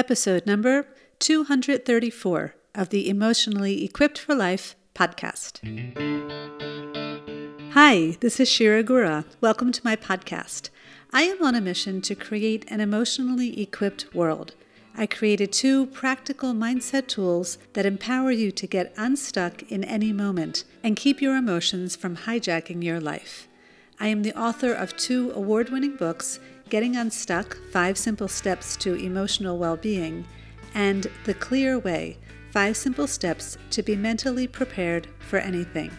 episode number 234 of the Emotionally Equipped for Life podcast. Hi, this is Shira Gura. Welcome to my podcast. I am on a mission to create an emotionally equipped world. I created two practical mindset tools that empower you to get unstuck in any moment and keep your emotions from hijacking your life. I am the author of two award winning books Getting Unstuck Five Simple Steps to Emotional Well Being, and The Clear Way Five Simple Steps to Be Mentally Prepared for Anything.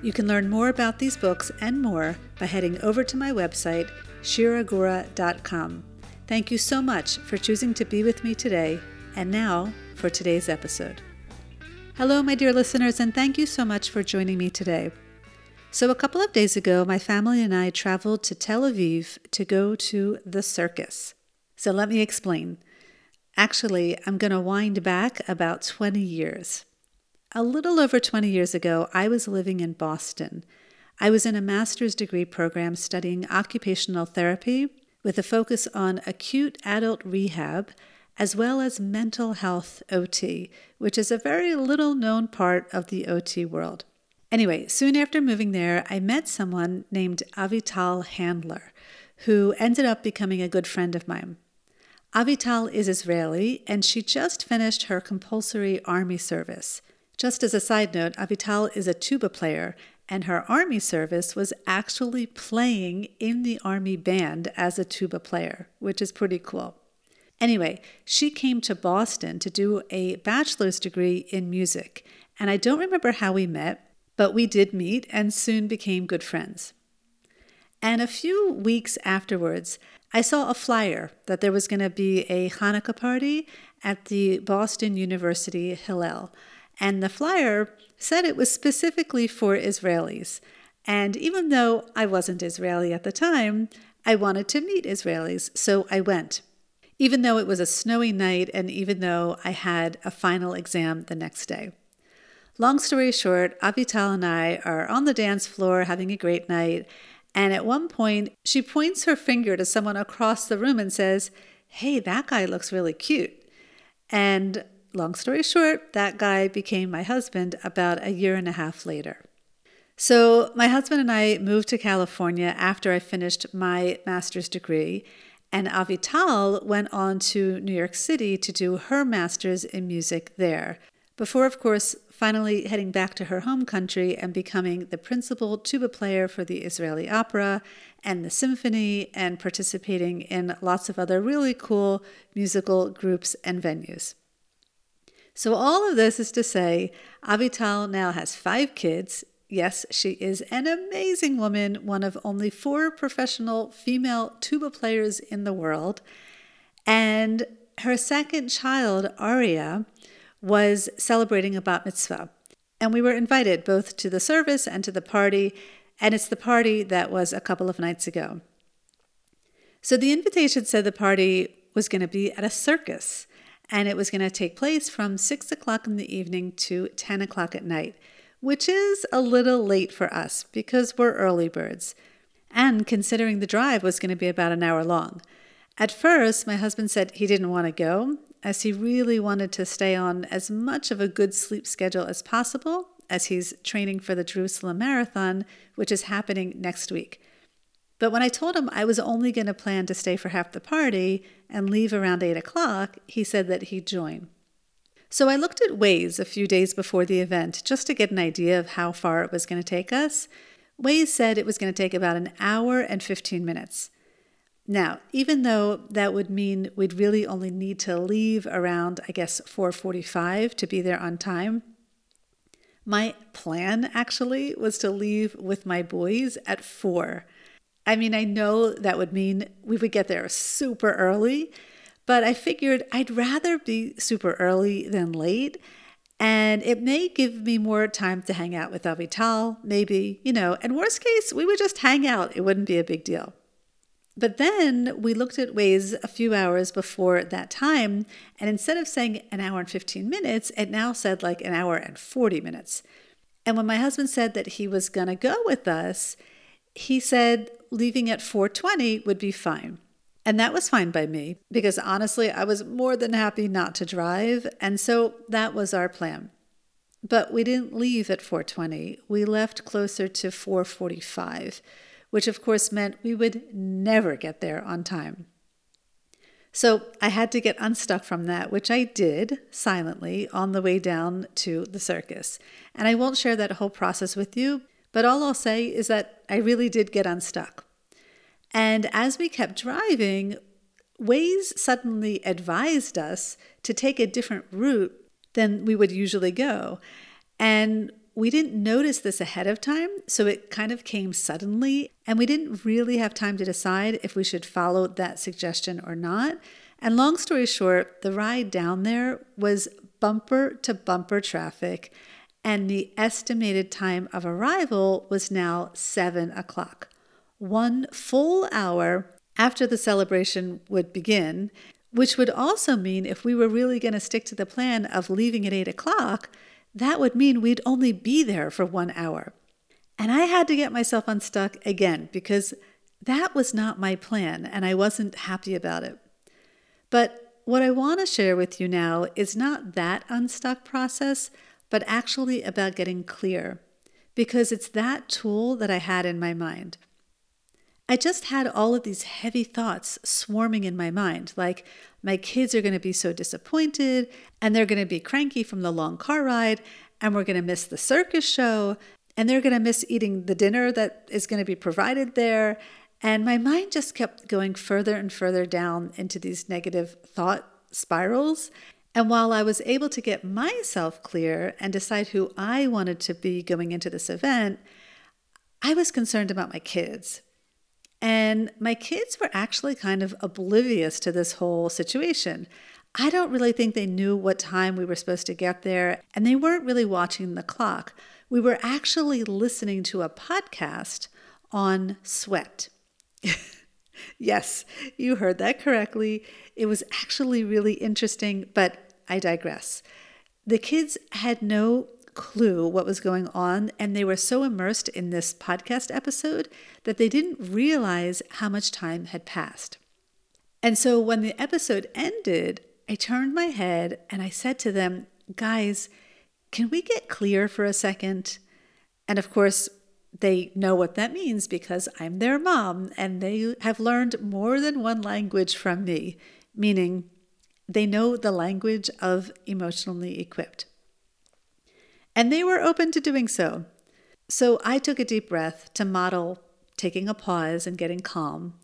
You can learn more about these books and more by heading over to my website, shiragura.com. Thank you so much for choosing to be with me today, and now for today's episode. Hello, my dear listeners, and thank you so much for joining me today. So, a couple of days ago, my family and I traveled to Tel Aviv to go to the circus. So, let me explain. Actually, I'm going to wind back about 20 years. A little over 20 years ago, I was living in Boston. I was in a master's degree program studying occupational therapy with a focus on acute adult rehab as well as mental health OT, which is a very little known part of the OT world. Anyway, soon after moving there, I met someone named Avital Handler, who ended up becoming a good friend of mine. Avital is Israeli, and she just finished her compulsory army service. Just as a side note, Avital is a tuba player, and her army service was actually playing in the army band as a tuba player, which is pretty cool. Anyway, she came to Boston to do a bachelor's degree in music, and I don't remember how we met, but we did meet and soon became good friends. And a few weeks afterwards, I saw a flyer that there was going to be a Hanukkah party at the Boston University Hillel. And the flyer said it was specifically for Israelis. And even though I wasn't Israeli at the time, I wanted to meet Israelis, so I went. Even though it was a snowy night and even though I had a final exam the next day. Long story short, Avital and I are on the dance floor having a great night. And at one point, she points her finger to someone across the room and says, Hey, that guy looks really cute. And long story short, that guy became my husband about a year and a half later. So, my husband and I moved to California after I finished my master's degree, and Avital went on to New York City to do her master's in music there, before, of course, finally heading back to her home country and becoming the principal tuba player for the Israeli Opera and the symphony and participating in lots of other really cool musical groups and venues. So, all of this is to say, Avital now has five kids. Yes, she is an amazing woman, one of only four professional female tuba players in the world. And her second child, Aria, was celebrating a bat mitzvah. And we were invited both to the service and to the party, and it's the party that was a couple of nights ago. So the invitation said the party was going to be at a circus, and it was going to take place from 6 o'clock in the evening to 10 o'clock at night, which is a little late for us because we're early birds. And considering the drive was going to be about an hour long. At first, my husband said he didn't want to go, as he really wanted to stay on as much of a good sleep schedule as possible as he's training for the Jerusalem Marathon, which is happening next week. But when I told him I was only going to plan to stay for half the party and leave around 8 o'clock, he said that he'd join. So I looked at Waze a few days before the event just to get an idea of how far it was going to take us. Waze said it was going to take about an hour and 15 minutes. Now, even though that would mean we'd really only need to leave around, I guess, 4:45 to be there on time, my plan actually was to leave with my boys at 4. I mean, I know that would mean we would get there super early, but I figured I'd rather be super early than late. And it may give me more time to hang out with Avital, maybe, you know, and worst case, we would just hang out. It wouldn't be a big deal. But then we looked at Waze a few hours before that time, and instead of saying an hour and 15 minutes, it now said like an hour and 40 minutes. And when my husband said that he was going to go with us, he said leaving at 4:20 would be fine. And that was fine by me because honestly, I was more than happy not to drive. And so that was our plan. But we didn't leave at 420. We left closer to 445, which of course meant we would never get there on time. So I had to get unstuck from that, which I did silently on the way down to the circus. And I won't share that whole process with you, but all I'll say is that I really did get unstuck. And as we kept driving, Waze suddenly advised us to take a different route than we would usually go. And we didn't notice this ahead of time, so it kind of came suddenly, and we didn't really have time to decide if we should follow that suggestion or not. And long story short, the ride down there was bumper to bumper traffic, and the estimated time of arrival was now seven o'clock. One full hour after the celebration would begin, which would also mean if we were really going to stick to the plan of leaving at eight o'clock, that would mean we'd only be there for one hour. And I had to get myself unstuck again because that was not my plan and I wasn't happy about it. But what I want to share with you now is not that unstuck process, but actually about getting clear because it's that tool that I had in my mind. I just had all of these heavy thoughts swarming in my mind, like my kids are going to be so disappointed and they're going to be cranky from the long car ride and we're going to miss the circus show and they're going to miss eating the dinner that is going to be provided there. And my mind just kept going further and further down into these negative thought spirals. And while I was able to get myself clear and decide who I wanted to be going into this event, I was concerned about my kids and my kids were actually kind of oblivious to this whole situation. I don't really think they knew what time we were supposed to get there, and they weren't really watching the clock. We were actually listening to a podcast on sweat. yes, you heard that correctly. It was actually really interesting, but I digress. The kids had no clue what was going on, and they were so immersed in this podcast episode that they didn't realize how much time had passed. And so when the episode ended, I turned my head and I said to them, Guys, can we get clear for a second? And of course, they know what that means because I'm their mom and they have learned more than one language from me, meaning they know the language of emotionally equipped. And they were open to doing so. So I took a deep breath to model taking a pause and getting calm.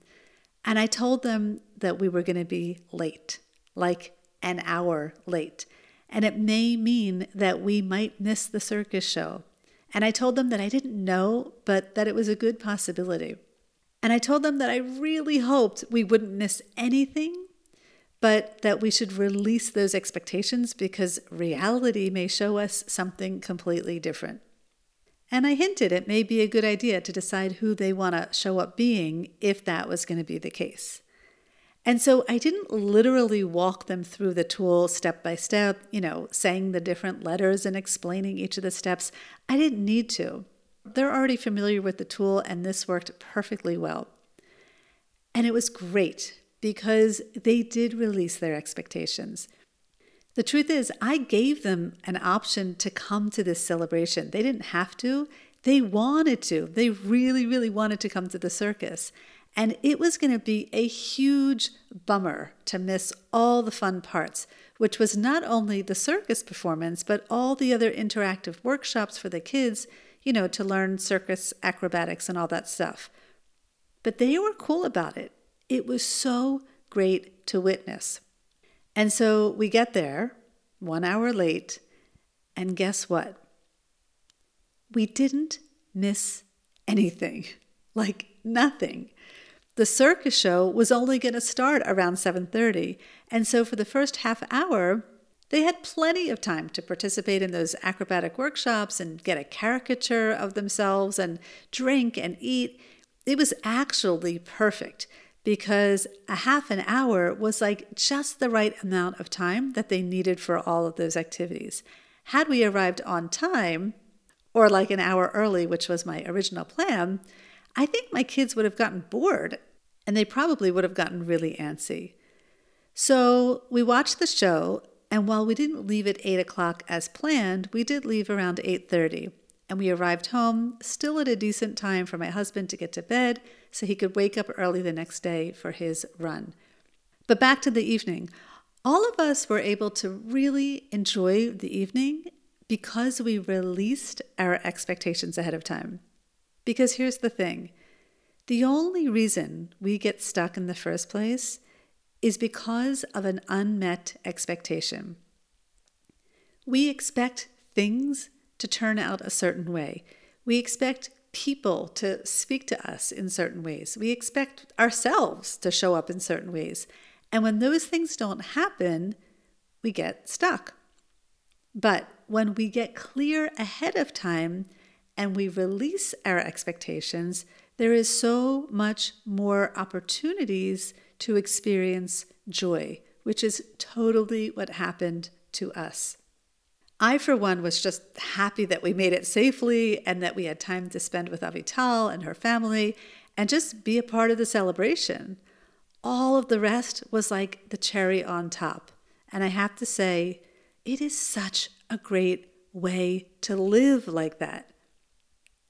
And I told them that we were going to be late, like an hour late. And it may mean that we might miss the circus show. And I told them that I didn't know, but that it was a good possibility. And I told them that I really hoped we wouldn't miss anything but that we should release those expectations because reality may show us something completely different. And I hinted it may be a good idea to decide who they want to show up being if that was going to be the case. And so I didn't literally walk them through the tool step by step, you know, saying the different letters and explaining each of the steps. I didn't need to. They're already familiar with the tool, and this worked perfectly well. And it was great because they did release their expectations. The truth is, I gave them an option to come to this celebration. They didn't have to, they wanted to. They really, really wanted to come to the circus. And it was going to be a huge bummer to miss all the fun parts, which was not only the circus performance, but all the other interactive workshops for the kids, you know, to learn circus acrobatics and all that stuff. But they were cool about it. It was so great to witness. And so we get there, one hour late, and guess what? We didn't miss anything, like nothing. The circus show was only going to start around 7:30, and so for the first half hour, they had plenty of time to participate in those acrobatic workshops and get a caricature of themselves and drink and eat. It was actually perfect because a half an hour was like just the right amount of time that they needed for all of those activities. Had we arrived on time, or like an hour early, which was my original plan, I think my kids would have gotten bored. and they probably would have gotten really antsy. So we watched the show, and while we didn't leave at 8 o'clock as planned, we did leave around 8.30 and we arrived home still at a decent time for my husband to get to bed so he could wake up early the next day for his run. But back to the evening. All of us were able to really enjoy the evening because we released our expectations ahead of time. Because here's the thing the only reason we get stuck in the first place is because of an unmet expectation. We expect things to turn out a certain way. We expect people to speak to us in certain ways. We expect ourselves to show up in certain ways. And when those things don't happen, we get stuck. But when we get clear ahead of time and we release our expectations, there is so much more opportunities to experience joy, which is totally what happened to us. I, for one, was just happy that we made it safely and that we had time to spend with Avital and her family and just be a part of the celebration. All of the rest was like the cherry on top. And I have to say, it is such a great way to live like that.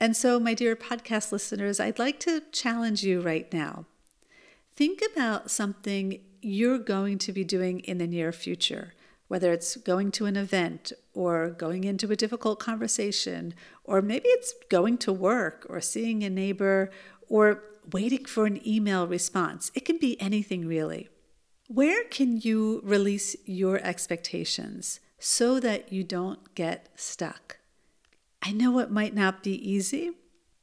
And so, my dear podcast listeners, I'd like to challenge you right now. Think about something you're going to be doing in the near future whether it's going to an event or going into a difficult conversation, or maybe it's going to work or seeing a neighbor or waiting for an email response. It can be anything really. Where can you release your expectations so that you don't get stuck? I know it might not be easy,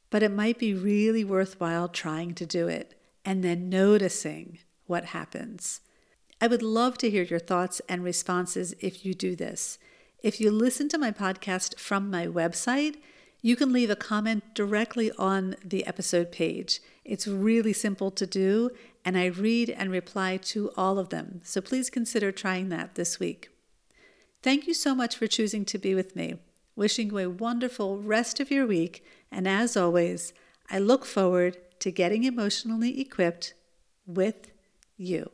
but it might be really worthwhile trying to do it and then noticing what happens. I would love to hear your thoughts and responses if you do this. If you listen to my podcast from my website, you can leave a comment directly on the episode page. It's really simple to do, and I read and reply to all of them. So please consider trying that this week. Thank you so much for choosing to be with me. Wishing you a wonderful rest of your week, and as always, I look forward to getting emotionally equipped with you.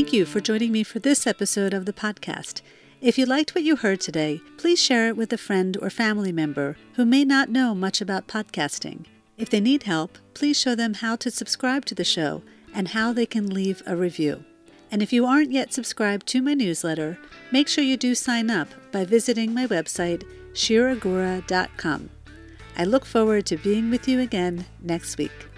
Thank you for joining me for this episode of the podcast. If you liked what you heard today, please share it with a friend or family member who may not know much about podcasting. If they need help, please show them how to subscribe to the show and how they can leave a review. And if you aren't yet subscribed to my newsletter, make sure you do sign up by visiting my website, shiragura.com. I look forward to being with you again next week.